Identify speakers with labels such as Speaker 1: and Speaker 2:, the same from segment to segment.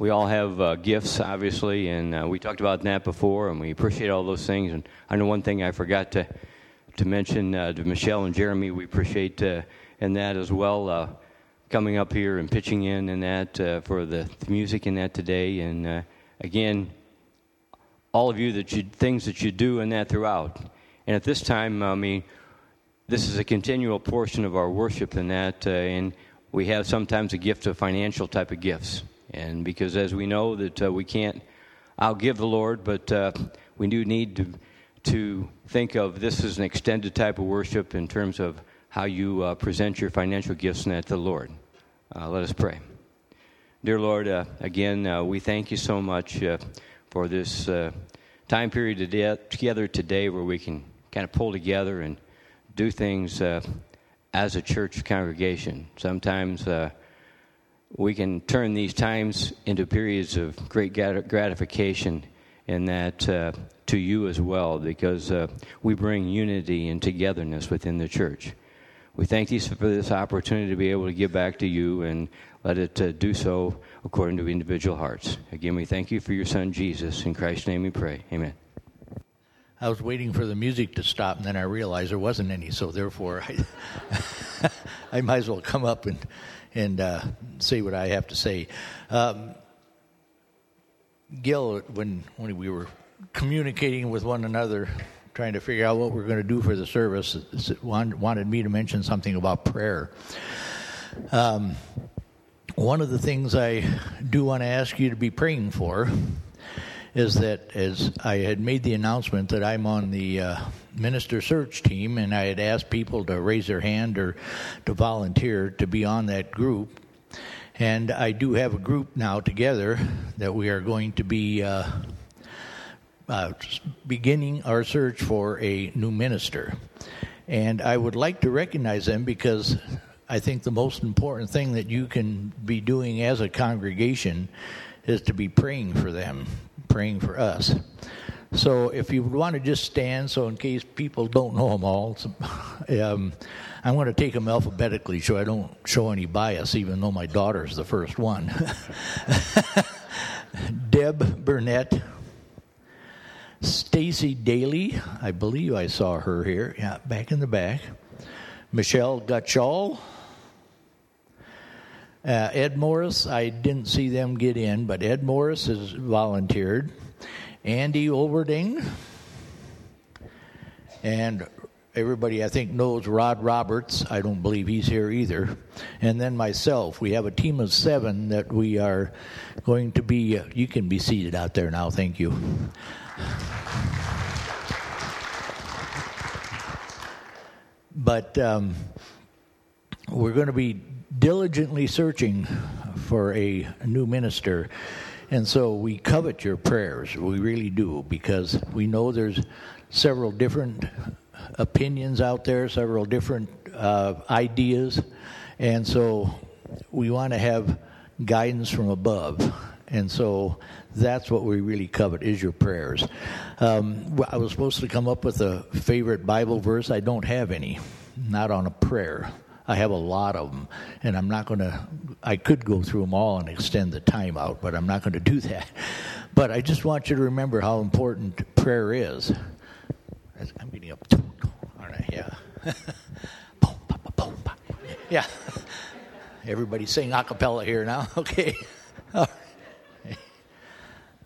Speaker 1: we all have uh, gifts, obviously, and uh, we talked about that before, and we appreciate all those things. And I know one thing I forgot to to mention uh, to Michelle and Jeremy, we appreciate uh, in that as well, uh, coming up here and pitching in and that uh, for the, the music in that today. And uh, again, all of you that you things that you do in that throughout. And at this time, I mean, this is a continual portion of our worship in that, uh, and we have sometimes a gift of financial type of gifts. And because as we know that uh, we can't outgive the Lord, but uh, we do need to to think of this as an extended type of worship in terms of how you uh, present your financial gifts to the Lord. Uh, let us pray. Dear Lord, uh, again, uh, we thank you so much for this time period today, together today where we can kind of pull together and do things as a church congregation. Sometimes we can turn these times into periods of great gratification and that uh, to you as well, because uh, we bring unity and togetherness within the church. We thank you for this opportunity to be able to give back to you and let it uh, do so according to individual hearts. Again, we thank you for your son Jesus. In Christ's name we pray. Amen.
Speaker 2: I was waiting for the music to stop, and then I realized there wasn't any, so therefore I, I might as well come up and, and uh, say what I have to say. Um, Gil, when when we were communicating with one another, trying to figure out what we're going to do for the service, wanted me to mention something about prayer. Um, one of the things I do want to ask you to be praying for is that as I had made the announcement that I'm on the uh, minister search team, and I had asked people to raise their hand or to volunteer to be on that group and I do have a group now together that we are going to be uh, uh, beginning our search for a new minister. And I would like to recognize them because I think the most important thing that you can be doing as a congregation is to be praying for them, praying for us. So if you want to just stand, so in case people don't know them all, um, I'm going to take them alphabetically so I don't show any bias, even though my daughter's the first one. Deb Burnett, Stacy Daly, I believe I saw her here, yeah, back in the back. Michelle Gutschall, uh, Ed Morris, I didn't see them get in, but Ed Morris has volunteered. Andy Overding, and everybody I think knows Rod Roberts. I don't believe he's here either. And then myself. We have a team of seven that we are going to be. Uh, you can be seated out there now. Thank you. But um, we're going to be diligently searching for a, new minister. And so we covet your prayers. We really do because we know there's several different opinions out there, several different uh, ideas. And so we want to have guidance from above. And so that's what we really covet is your prayers. Um, I was supposed to come up with a favorite Bible verse. I don't have any, not on a prayer. I have a lot of them, and I'm not going to. I could go through them all and extend the time out, but I'm not going to do that. But I just want you to remember how important prayer is. I'm getting up. All right, yeah. yeah. Everybody sing a cappella here now. Okay.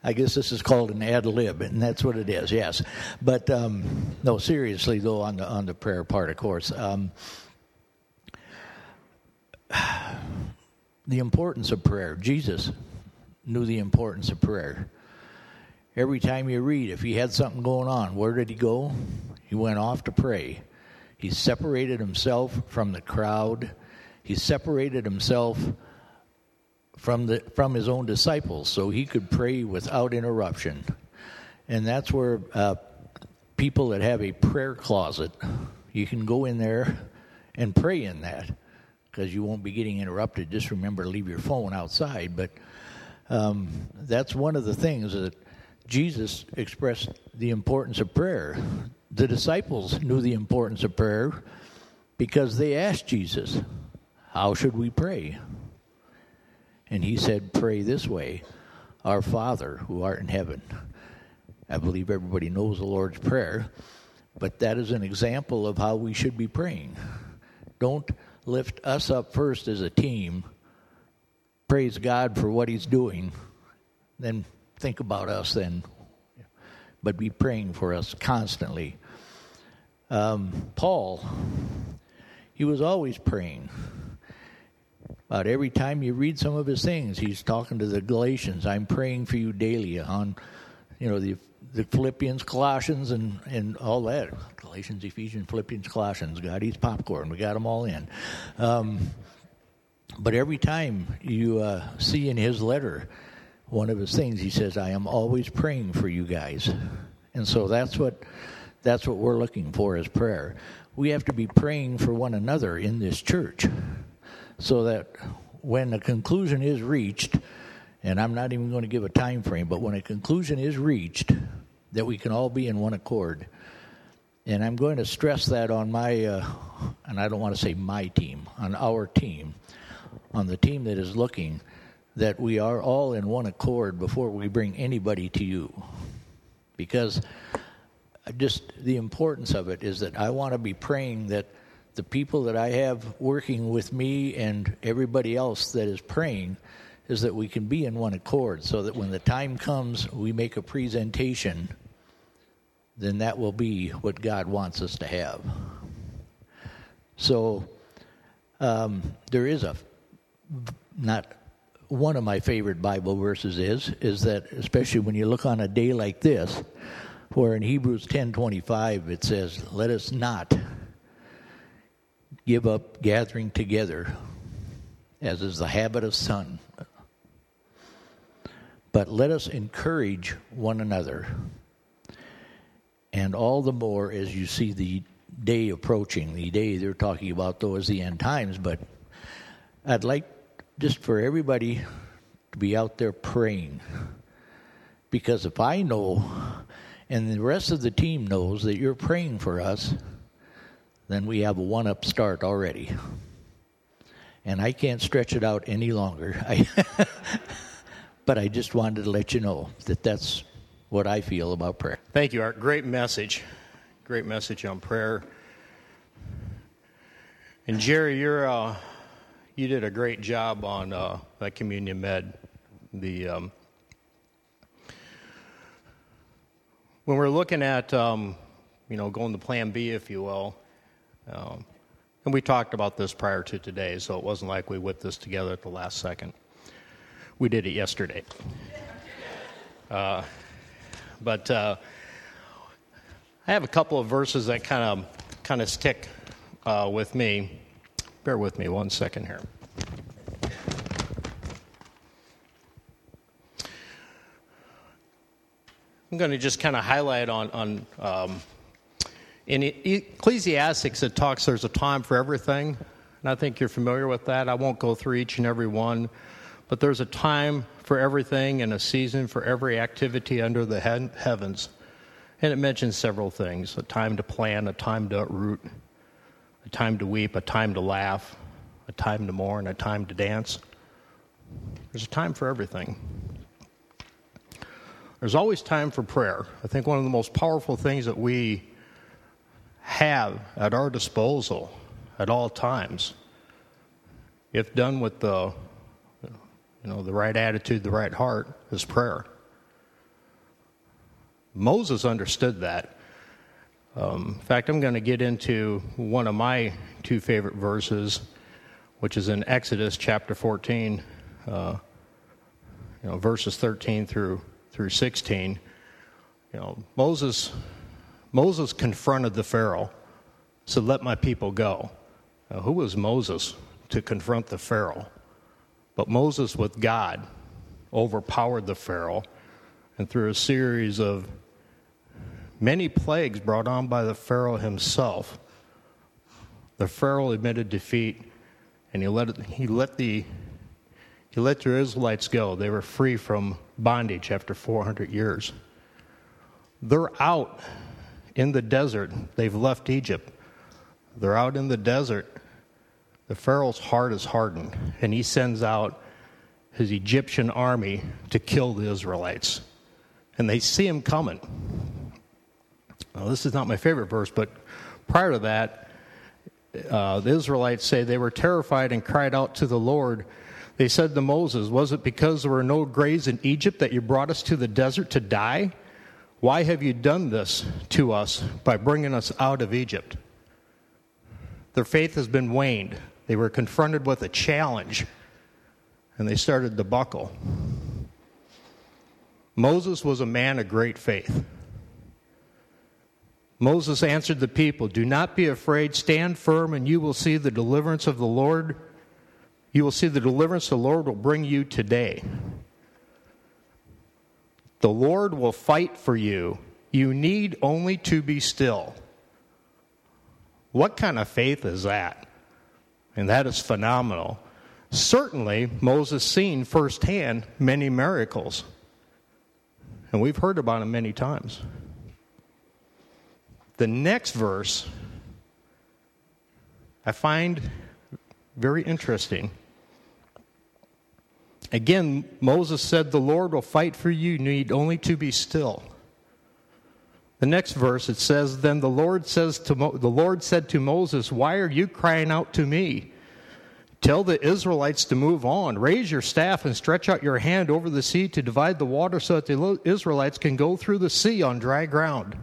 Speaker 2: I guess this is called an ad lib, and that's what it is. Yes, but um, no, seriously though, on the on the prayer part, of course. Um, the importance of prayer. Jesus knew the importance of prayer. Every time you read, if he had something going on, where did he go? He went off to pray. He separated himself from the crowd. He separated himself from the from his own disciples so he could pray without interruption. And that's where uh, people that have a prayer closet, you can go in there and pray in that because you won't be getting interrupted. Just remember to leave your phone outside. But um, that's one of the things that Jesus expressed the importance of prayer. The disciples knew the importance of prayer because they asked Jesus, How should we pray? And he said, Pray this way Our Father who art in heaven. I believe everybody knows the Lord's Prayer, but that is an example of how we should be praying. Don't lift us up first as a team, praise God for what He's doing, then think about us then, but be praying for us constantly. Um, Paul, he was always praying. About every time you read some of his things, he's talking to the Galatians. I'm praying for you daily on, you know, the the Philippians, Colossians, and and all that. Galatians, Ephesians, Philippians, Colossians. God eats popcorn. We got them all in. Um, but every time you uh, see in his letter, one of his things, he says, "I am always praying for you guys," and so that's what that's what we're looking for as prayer. We have to be praying for one another in this church so that when a conclusion is reached, and I'm not even going to give a time frame, but when a conclusion is reached, that we can all be in one accord. And I'm going to stress that on my, uh, and I don't want to say my team, on our team, on the team that is looking, that we are all in one accord before we bring anybody to you. Because just the importance of it is that I want to be praying that the people that I have working with me and everybody else that is praying is that we can be in one accord so that when the time comes we make a presentation then that will be what God wants us to have. So um, there is a not one of my favorite Bible verses is is that especially when you look on a day like this, where in Hebrews ten twenty five it says, "Let us not give up gathering together, as is the habit of some, but let us encourage one another." And all the more as you see the day approaching, the day they're talking about, though, is the end times. But I'd like just for everybody to be out there praying. Because if I know, and the rest of the team knows that you're praying for us, then we have a one up start already. And I can't stretch it out any longer. I but I just wanted to let you know that that's what I feel about prayer.
Speaker 3: Thank you, Art. Great message. Great message on prayer. And Jerry, you're uh, you did a great job on uh, that communion med. The um, when we're looking at um, you know going to Plan B, if you will, um, and we talked about this prior to today, so it wasn't like we whipped this together at the last second. We did it yesterday. Uh, but uh, I have a couple of verses that kind of kind of stick uh, with me. Bear with me one second here. I'm going to just kind of highlight on on um, in Ecclesiastics. It talks there's a time for everything, and I think you're familiar with that. I won't go through each and every one, but there's a time for everything and a season for every activity under the he- heavens. And it mentions several things a time to plan, a time to uproot, a time to weep, a time to laugh, a time to mourn, a time to dance. There's a time for everything. There's always time for prayer. I think one of the most powerful things that we have at our disposal at all times, if done with the you know, the right attitude, the right heart is prayer. Moses understood that. Um, in fact, I'm going to get into one of my two favorite verses, which is in Exodus chapter 14, uh, you know, verses 13 through through 16. You know, Moses Moses confronted the Pharaoh, said, "Let my people go." Now, who was Moses to confront the Pharaoh? But Moses, with God, overpowered the Pharaoh, and through a series of many plagues brought on by the Pharaoh himself, the Pharaoh admitted defeat, and he let, he let the he let the Israelites go. They were free from bondage after 400 years. They're out in the desert. They've left Egypt. They're out in the desert the Pharaoh's heart is hardened, and he sends out his Egyptian army to kill the Israelites. And they see him coming. Now, this is not my favorite verse, but prior to that, uh, the Israelites say they were terrified and cried out to the Lord. They said to Moses, Was it because there were no graves in Egypt that you brought us to the desert to die? Why have you done this to us by bringing us out of Egypt? Their faith has been waned. They were confronted with a challenge and they started to buckle. Moses was a man of great faith. Moses answered the people, Do not be afraid, stand firm, and you will see the deliverance of the Lord. You will see the deliverance the Lord will bring you today. The Lord will fight for you. You need only to be still. What kind of faith is that? And that is phenomenal. Certainly, Moses seen firsthand many miracles, and we've heard about them many times. The next verse I find very interesting. Again, Moses said, The Lord will fight for you, you need only to be still. The next verse it says, Then the Lord says to Mo- the Lord said to Moses, Why are you crying out to me? Tell the Israelites to move on. Raise your staff and stretch out your hand over the sea to divide the water so that the Israelites can go through the sea on dry ground.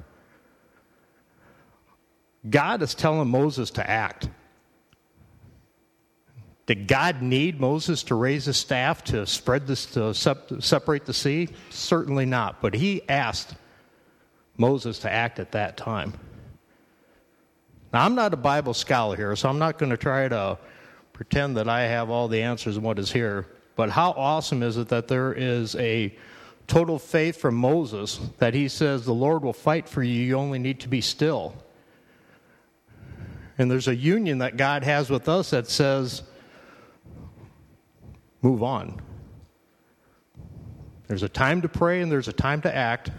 Speaker 3: God is telling Moses to act. Did God need Moses to raise his staff to spread this to separate the sea? Certainly not. But he asked Moses to act at that time. Now I'm not a Bible scholar here, so I'm not going to try to pretend that I have all the answers in what is here. But how awesome is it that there is a total faith from Moses that he says, The Lord will fight for you, you only need to be still. And there's a union that God has with us that says, Move on. There's a time to pray and there's a time to act.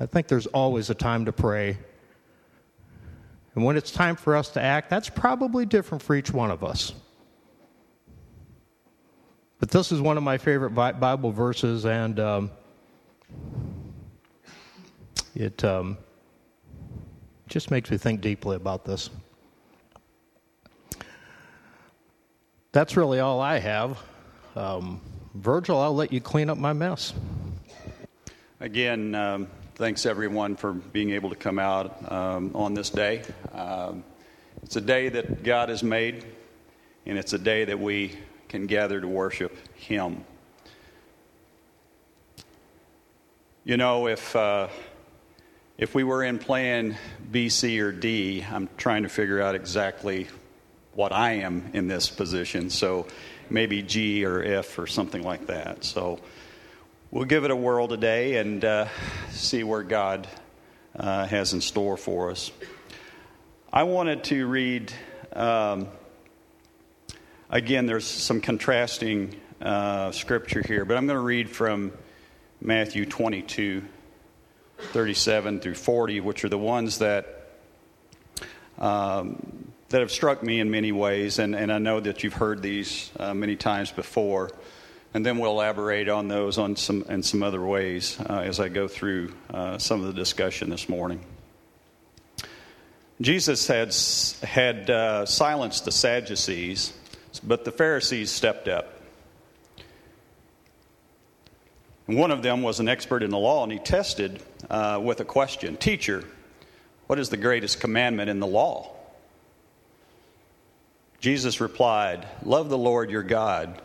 Speaker 3: I think there's always a time to pray and when it's time for us to act, that's probably different for each one of us. But this is one of my favorite Bible verses, and um, it um, just makes me think deeply about this. That's really all I have. Um, Virgil, I'll let you clean up my mess.
Speaker 4: Again, um, thanks everyone for being able to come out um, on this day. Um, it's a day that God has made, and it's a day that we can gather to worship Him. You know, if uh, if we were in plan B, C, or D, I'm trying to figure out exactly what I am in this position. So maybe G or F or something like that. So we'll give it a whirl today and uh, see where God uh, has in store for us. I wanted to read, um, again, there's some contrasting uh, scripture here, but I'm going to read from Matthew 22, 37 through 40, which are the ones that. Um, that have struck me in many ways, and, and I know that you've heard these uh, many times before and then we'll elaborate on those on some in some other ways uh, as I go through uh, some of the discussion this morning. Jesus had had uh, silenced the Sadducees, but the Pharisees stepped up. And one of them was an expert in the law, and he tested uh, with a question Teacher, what is the greatest commandment in the law? Jesus replied, Love the Lord your God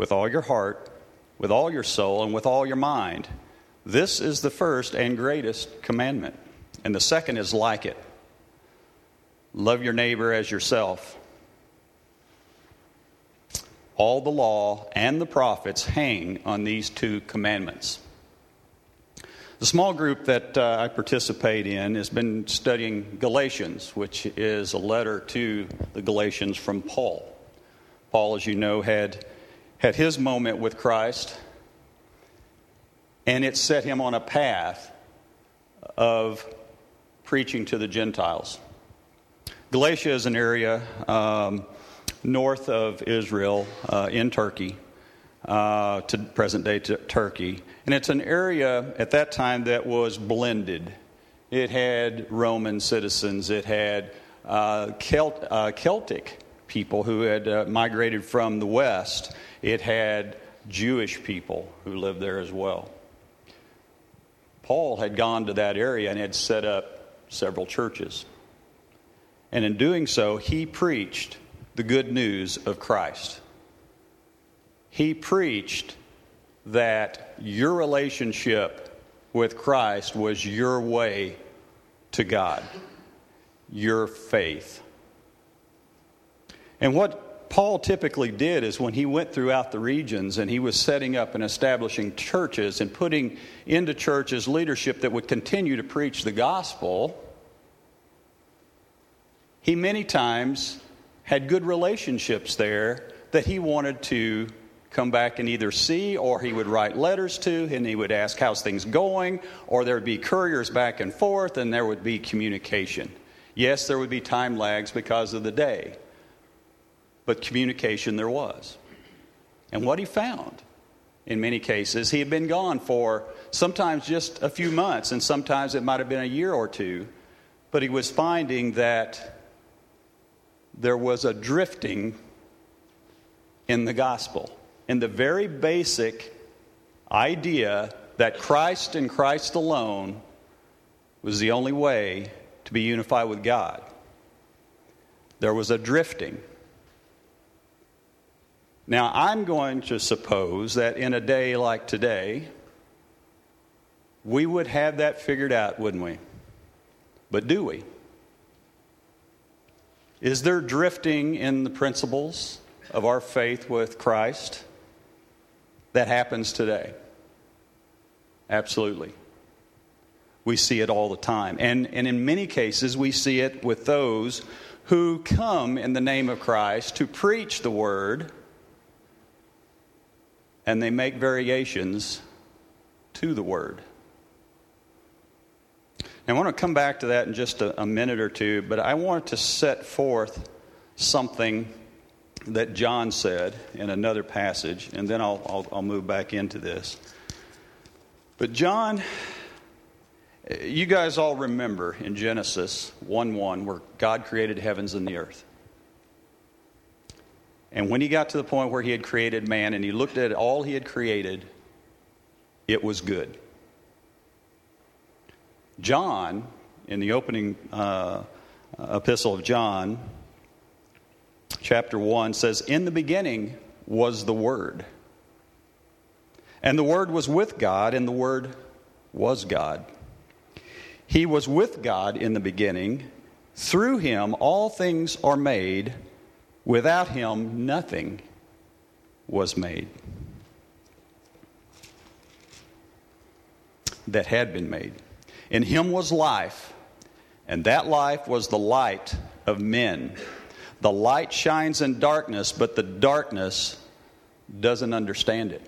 Speaker 4: with all your heart, with all your soul, and with all your mind. This is the first and greatest commandment. And the second is like it love your neighbor as yourself. All the law and the prophets hang on these two commandments. The small group that uh, I participate in has been studying Galatians, which is a letter to the Galatians from Paul. Paul, as you know, had had his moment with Christ, and it set him on a path of preaching to the Gentiles. Galatia is an area um, north of Israel uh, in Turkey. uh, to present day t- Turkey. And it's an area at that time that was blended. It had Roman citizens, it had uh, Celt, uh, Celtic people who had uh, migrated from the West, it had Jewish people who lived there as well. Paul had gone to that area and had set up several churches. And in doing so, he preached the good news of Christ. He preached that your relationship with Christ was your way to God, your faith. And what Paul typically did is when he went throughout the regions and he was setting up and establishing churches and putting into churches leadership that would continue to preach the gospel, he many times had good relationships there that he wanted to come back and either see or he would write letters to and he would ask how's things going? Or there would be couriers back and forth and there would be communication. Yes there would be time lags because of the day but communication there was and what he found in many cases he had been gone for sometimes just a few months and sometimes it might have been a year or two but he was finding that there was a drifting in the gospel in the very basic idea that Christ and Christ alone was the only way to be unified with God. There was a drifting. Now, I'm going to suppose that in a day like today, we would have that figured out, wouldn't we? But do we? Is there drifting in the principles of our faith with Christ? that happens today. Absolutely. We see it all the time. And, and in many cases, we see it with those who come in the name of Christ to preach the word, and they make variations to the word. I want to come back to that in just a, a minute or two, but I want to set forth something that John said in another passage, and then I'll, I'll, I'll move back into this. But John, you guys all remember in Genesis 1 1 where God created heavens and the earth. And when he got to the point where he had created man and he looked at all he had created, it was good. John, in the opening uh, epistle of John, chapter 1 says, In the beginning was the Word. And the Word was with God, and the Word was God. He was with God in the beginning. Through him, all things are made. Without him, nothing was made that had been made. In him was life, and that life was the light of men. The light shines in darkness, but the darkness doesn't understand it.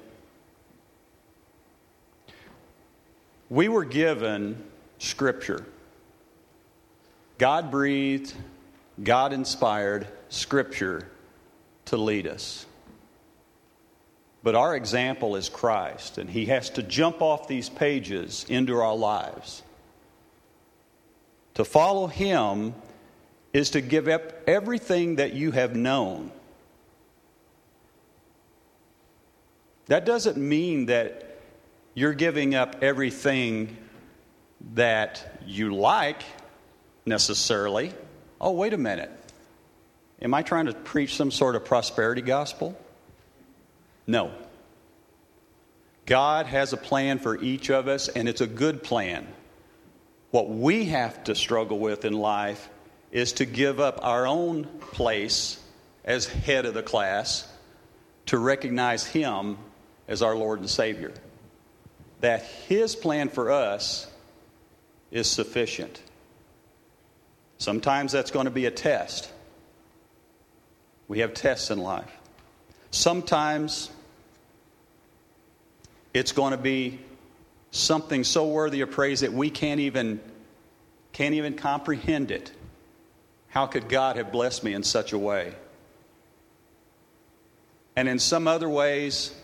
Speaker 4: We were given Scripture. God breathed, God inspired Scripture to lead us. But our example is Christ, and He has to jump off these pages into our lives. To follow Him is to give up everything that you have known. That doesn't mean that you're giving up everything that you like necessarily. Oh, wait a minute. Am I trying to preach some sort of prosperity gospel? No. God has a plan for each of us, and it's a good plan. What we have to struggle with in life is to give up our own place as head of the class to recognize Him as our Lord and Savior. That His plan for us is sufficient. Sometimes that's going to be a test. We have tests in life. Sometimes it's going to be something so worthy of praise that we can't even can't even comprehend it. How could God have blessed me in such a way? And in some other ways,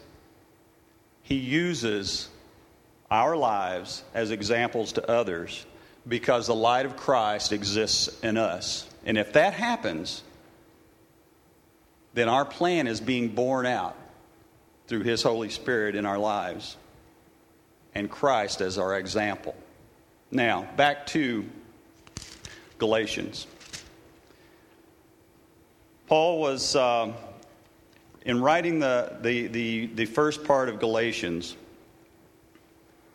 Speaker 4: he uses our lives as examples to others because the light of Christ exists in us. And if that happens, then our plan is being borne out through His Holy Spirit in our lives and Christ as our example. Now, back to Galatians. Paul was, uh, in writing the, the, the, the first part of Galatians,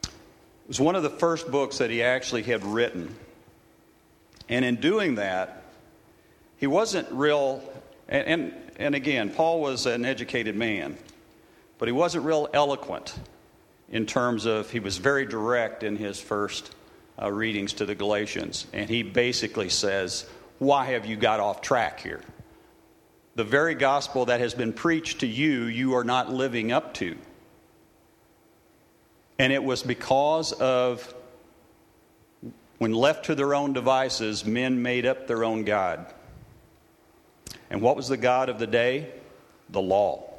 Speaker 4: it was one of the first books that he actually had written. And in doing that, he wasn't real, and, and, and again, Paul was an educated man, but he wasn't real eloquent in terms of, he was very direct in his first uh, readings to the Galatians. And he basically says, Why have you got off track here? The very gospel that has been preached to you, you are not living up to. And it was because of when left to their own devices, men made up their own God. And what was the God of the day? The law.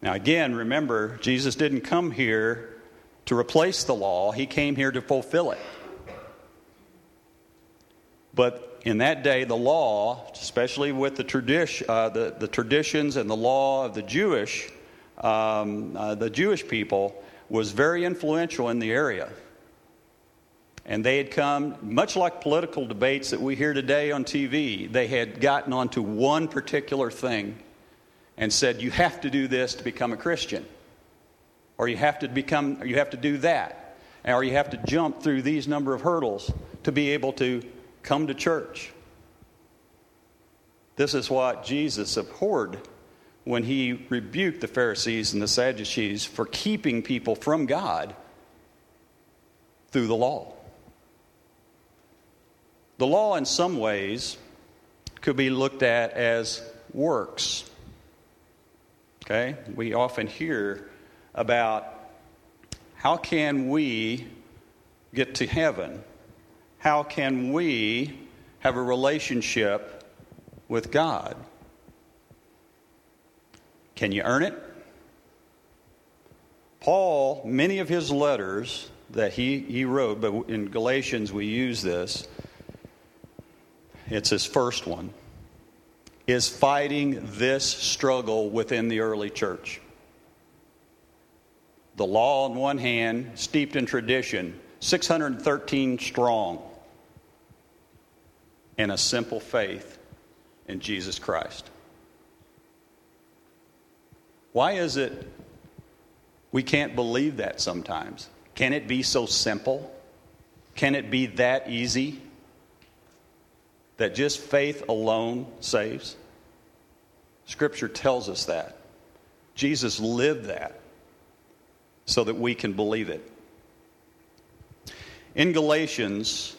Speaker 4: Now, again, remember, Jesus didn't come here to replace the law, He came here to fulfill it. But in that day, the law, especially with the, tradition, uh, the, the traditions and the law of the Jewish, um, uh, the Jewish people, was very influential in the area. And they had come, much like political debates that we hear today on TV, they had gotten onto one particular thing and said, You have to do this to become a Christian. Or you have to become, you have to do that. Or you have to jump through these number of hurdles to be able to come to church. This is what Jesus abhorred when he rebuked the Pharisees and the Sadducees for keeping people from God through the law. The law, in some ways, could be looked at as works. Okay? We often hear about how can we get to heaven? How can we have a relationship with God? Can you earn it? Paul, many of his letters that he, he wrote, but in Galatians we use this, it's his first one is fighting this struggle within the early church. The law, on one hand, steeped in tradition, 613 strong, and a simple faith in Jesus Christ. Why is it we can't believe that sometimes? Can it be so simple? Can it be that easy? That just faith alone saves? Scripture tells us that. Jesus lived that so that we can believe it. In Galatians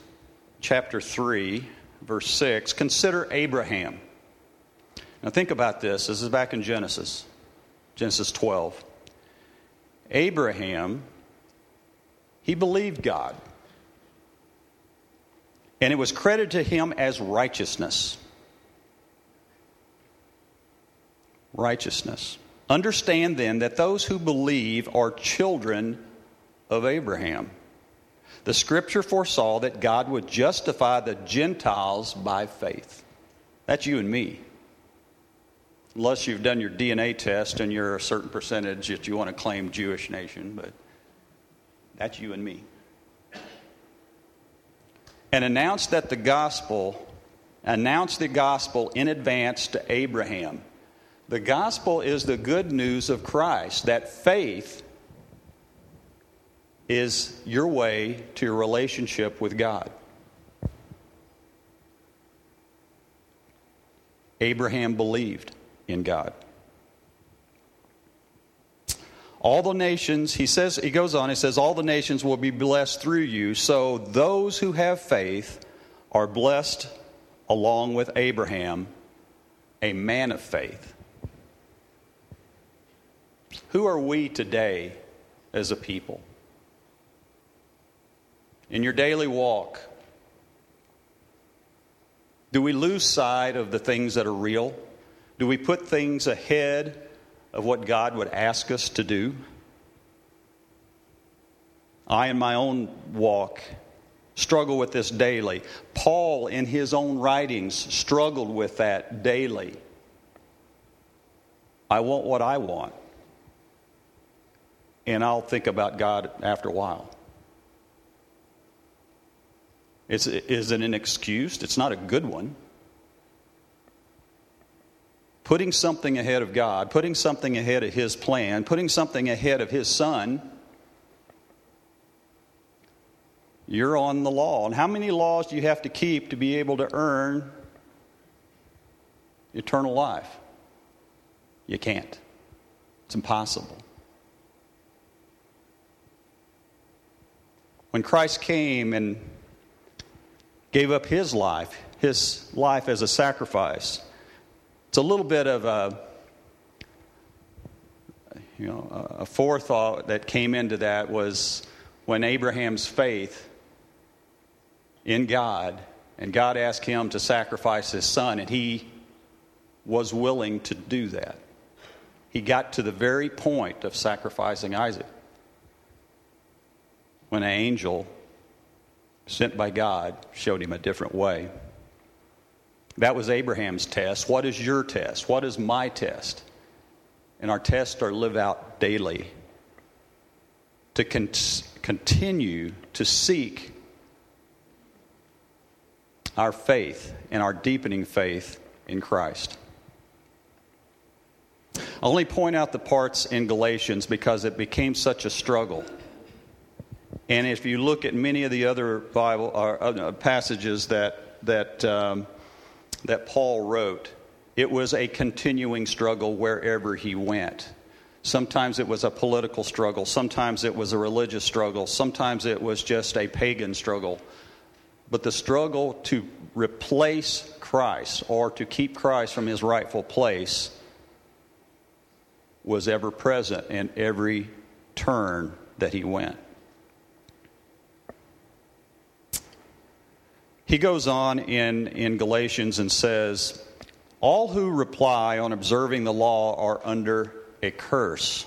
Speaker 4: chapter 3, verse 6, consider Abraham. Now think about this. This is back in Genesis, Genesis 12. Abraham, he believed God and it was credited to him as righteousness. Righteousness. Understand then that those who believe are children of Abraham. The scripture foresaw that God would justify the Gentiles by faith. That's you and me. Unless you've done your DNA test and you're a certain percentage that you want to claim Jewish nation, but that's you and me and announce that the gospel announce the gospel in advance to Abraham. The gospel is the good news of Christ that faith is your way to your relationship with God. Abraham believed in God. All the nations, he says, he goes on, he says, all the nations will be blessed through you. So those who have faith are blessed along with Abraham, a man of faith. Who are we today as a people? In your daily walk, do we lose sight of the things that are real? Do we put things ahead of what God would ask us to do? I, in my own walk, struggle with this daily. Paul, in his own writings, struggled with that daily. I want what I want. And I'll think about God after a while. It's, is it an excuse? It's not a good one. Putting something ahead of God, putting something ahead of His plan, putting something ahead of His Son, you're on the law. And how many laws do you have to keep to be able to earn eternal life? You can't. It's impossible. When Christ came and gave up his life, his life as a sacrifice, it's a little bit of a you know a forethought that came into that was when Abraham's faith in God and God asked him to sacrifice his son and he was willing to do that. He got to the very point of sacrificing Isaac when an angel sent by God showed him a different way. That was Abraham's test. What is your test? What is my test? And our tests are live out daily to con- continue to seek our faith and our deepening faith in Christ. I only point out the parts in Galatians because it became such a struggle. And if you look at many of the other Bible or, uh, passages that that um, that Paul wrote, it was a continuing struggle wherever he went. Sometimes it was a political struggle. Sometimes it was a religious struggle. Sometimes it was just a pagan struggle. But the struggle to replace Christ or to keep Christ from his rightful place was ever present in every turn that he went. He goes on in, in Galatians and says, All who reply on observing the law are under a curse.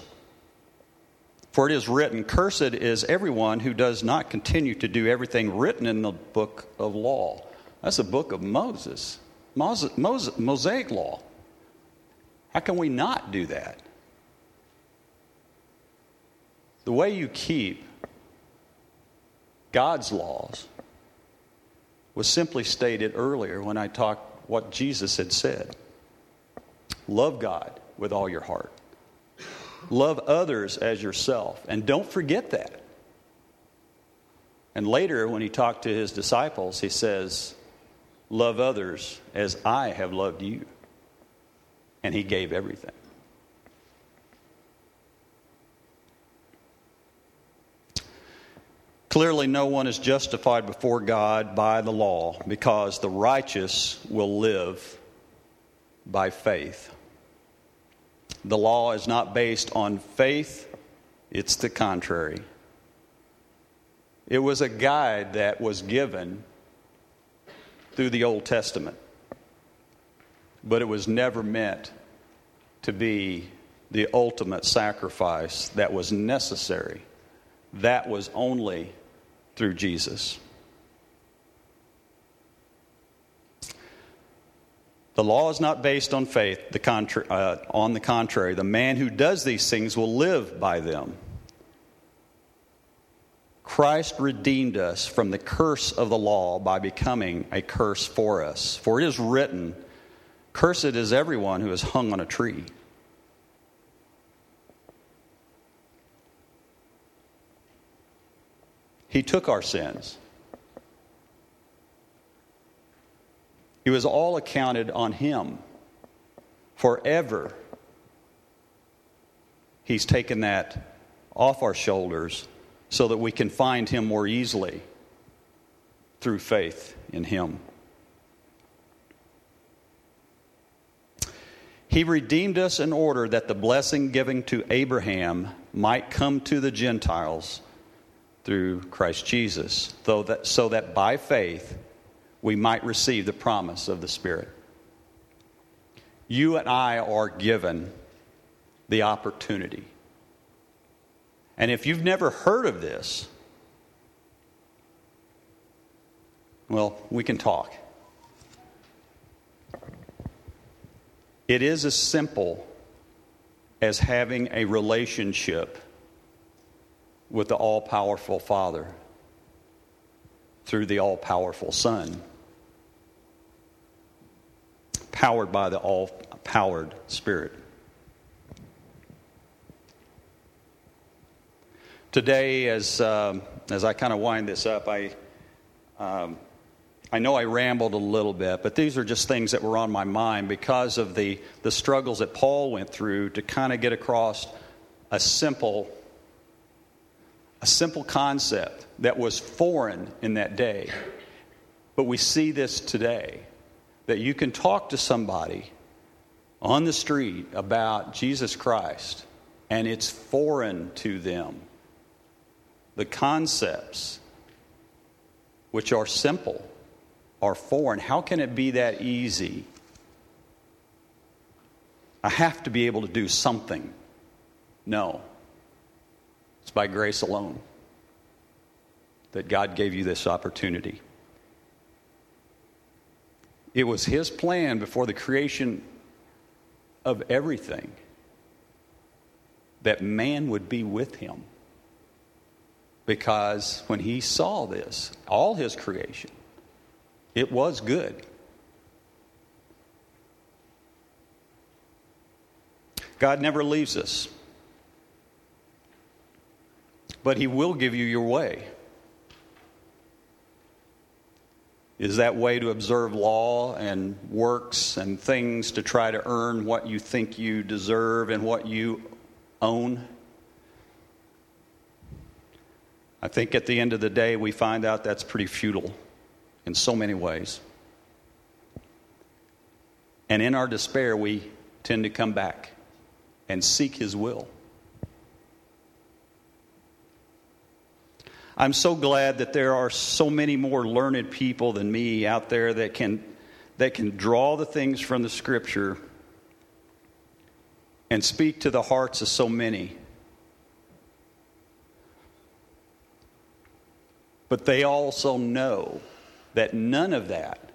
Speaker 4: For it is written, Cursed is everyone who does not continue to do everything written in the book of law. That's the book of Moses, Moses, Moses Mosaic law. How can we not do that? The way you keep God's laws was simply stated earlier when I talked what Jesus had said. Love God with all your heart. Love others as yourself. And don't forget that. And later, when he talked to his disciples, he says, Love others as I have loved you. And he gave everything. Clearly, no one is justified before God by the law because the righteous will live by faith. The law is not based on faith, it's the contrary. It was a guide that was given through the Old Testament, but it was never meant to be the ultimate sacrifice that was necessary. That was only through Jesus. The law is not based on faith. The contra- uh, on the contrary, the man who does these things will live by them. Christ redeemed us from the curse of the law by becoming a curse for us. For it is written, Cursed is everyone who is hung on a tree. He took our sins. It was all accounted on Him forever. He's taken that off our shoulders so that we can find Him more easily through faith in Him. He redeemed us in order that the blessing given to Abraham might come to the Gentiles through Christ Jesus, that, so that by faith we might receive the promise of the Spirit. You and I are given the opportunity. And if you've never heard of this, well, we can talk. It is as simple as having a relationship with the all powerful Father through the all powerful Son, powered by the all powered Spirit. Today, as, um, as I kind of wind this up, I, um, I know I rambled a little bit, but these are just things that were on my mind because of the, the struggles that Paul went through to kind of get across a simple a simple concept that was foreign in that day. But we see this today that you can talk to somebody on the street about Jesus Christ and it's foreign to them. The concepts, which are simple, are foreign. How can it be that easy? I have to be able to do something. No. It's by grace alone that God gave you this opportunity. It was His plan before the creation of everything that man would be with Him. Because when He saw this, all His creation, it was good. God never leaves us but He will give you your way. Is that way to observe law and works and things to try to earn what you think you deserve and what you own? I think at the end of the day, we find out that's pretty futile in so many ways. And in our despair, we tend to come back and seek His will. I'm so glad that there are so many more learned people than me out there that can, that can draw the things from the scripture and speak to the hearts of so many. But they also know that none of that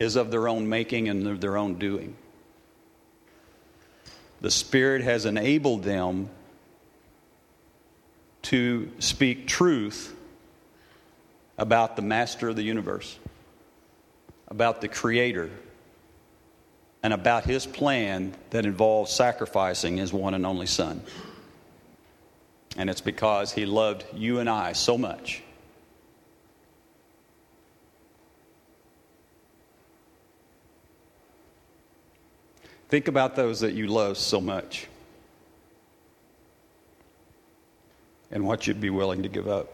Speaker 4: is of their own making and of their own doing. The Spirit has enabled them to speak truth about the master of the universe, about the creator, and about his plan that involves sacrificing his one and only son. And it's because he loved you and I so much. Think about those that you love so much. And what you'd be willing to give up.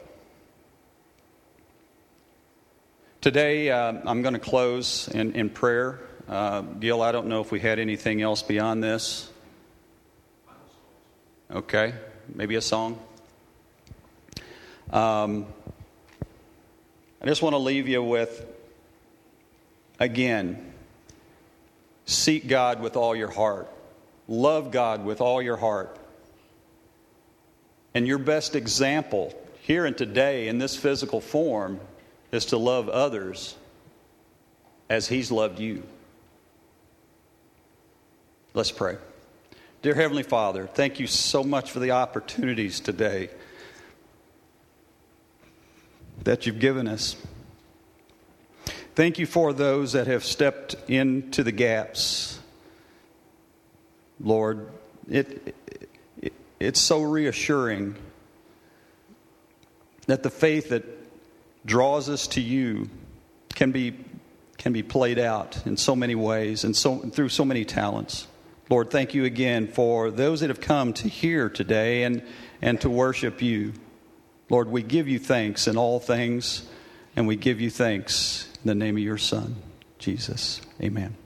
Speaker 4: Today, uh, I'm going to close in, in prayer. Uh, Gil, I don't know if we had anything else beyond this. Okay, maybe a song. Um, I just want to leave you with again seek God with all your heart, love God with all your heart, and your best example here and today in this physical form is to love others as He's loved you. Let's pray. Dear Heavenly Father, thank you so much for the opportunities today that you've given us. Thank you for those that have stepped into the gaps. Lord, it, it's so reassuring that the faith that draws us to you can be, can be played out in so many ways and so, through so many talents. Lord, thank you again for those that have come to hear today and, and to worship you. Lord, we give you thanks in all things, and we give you thanks in the name of your Son, Jesus. Amen.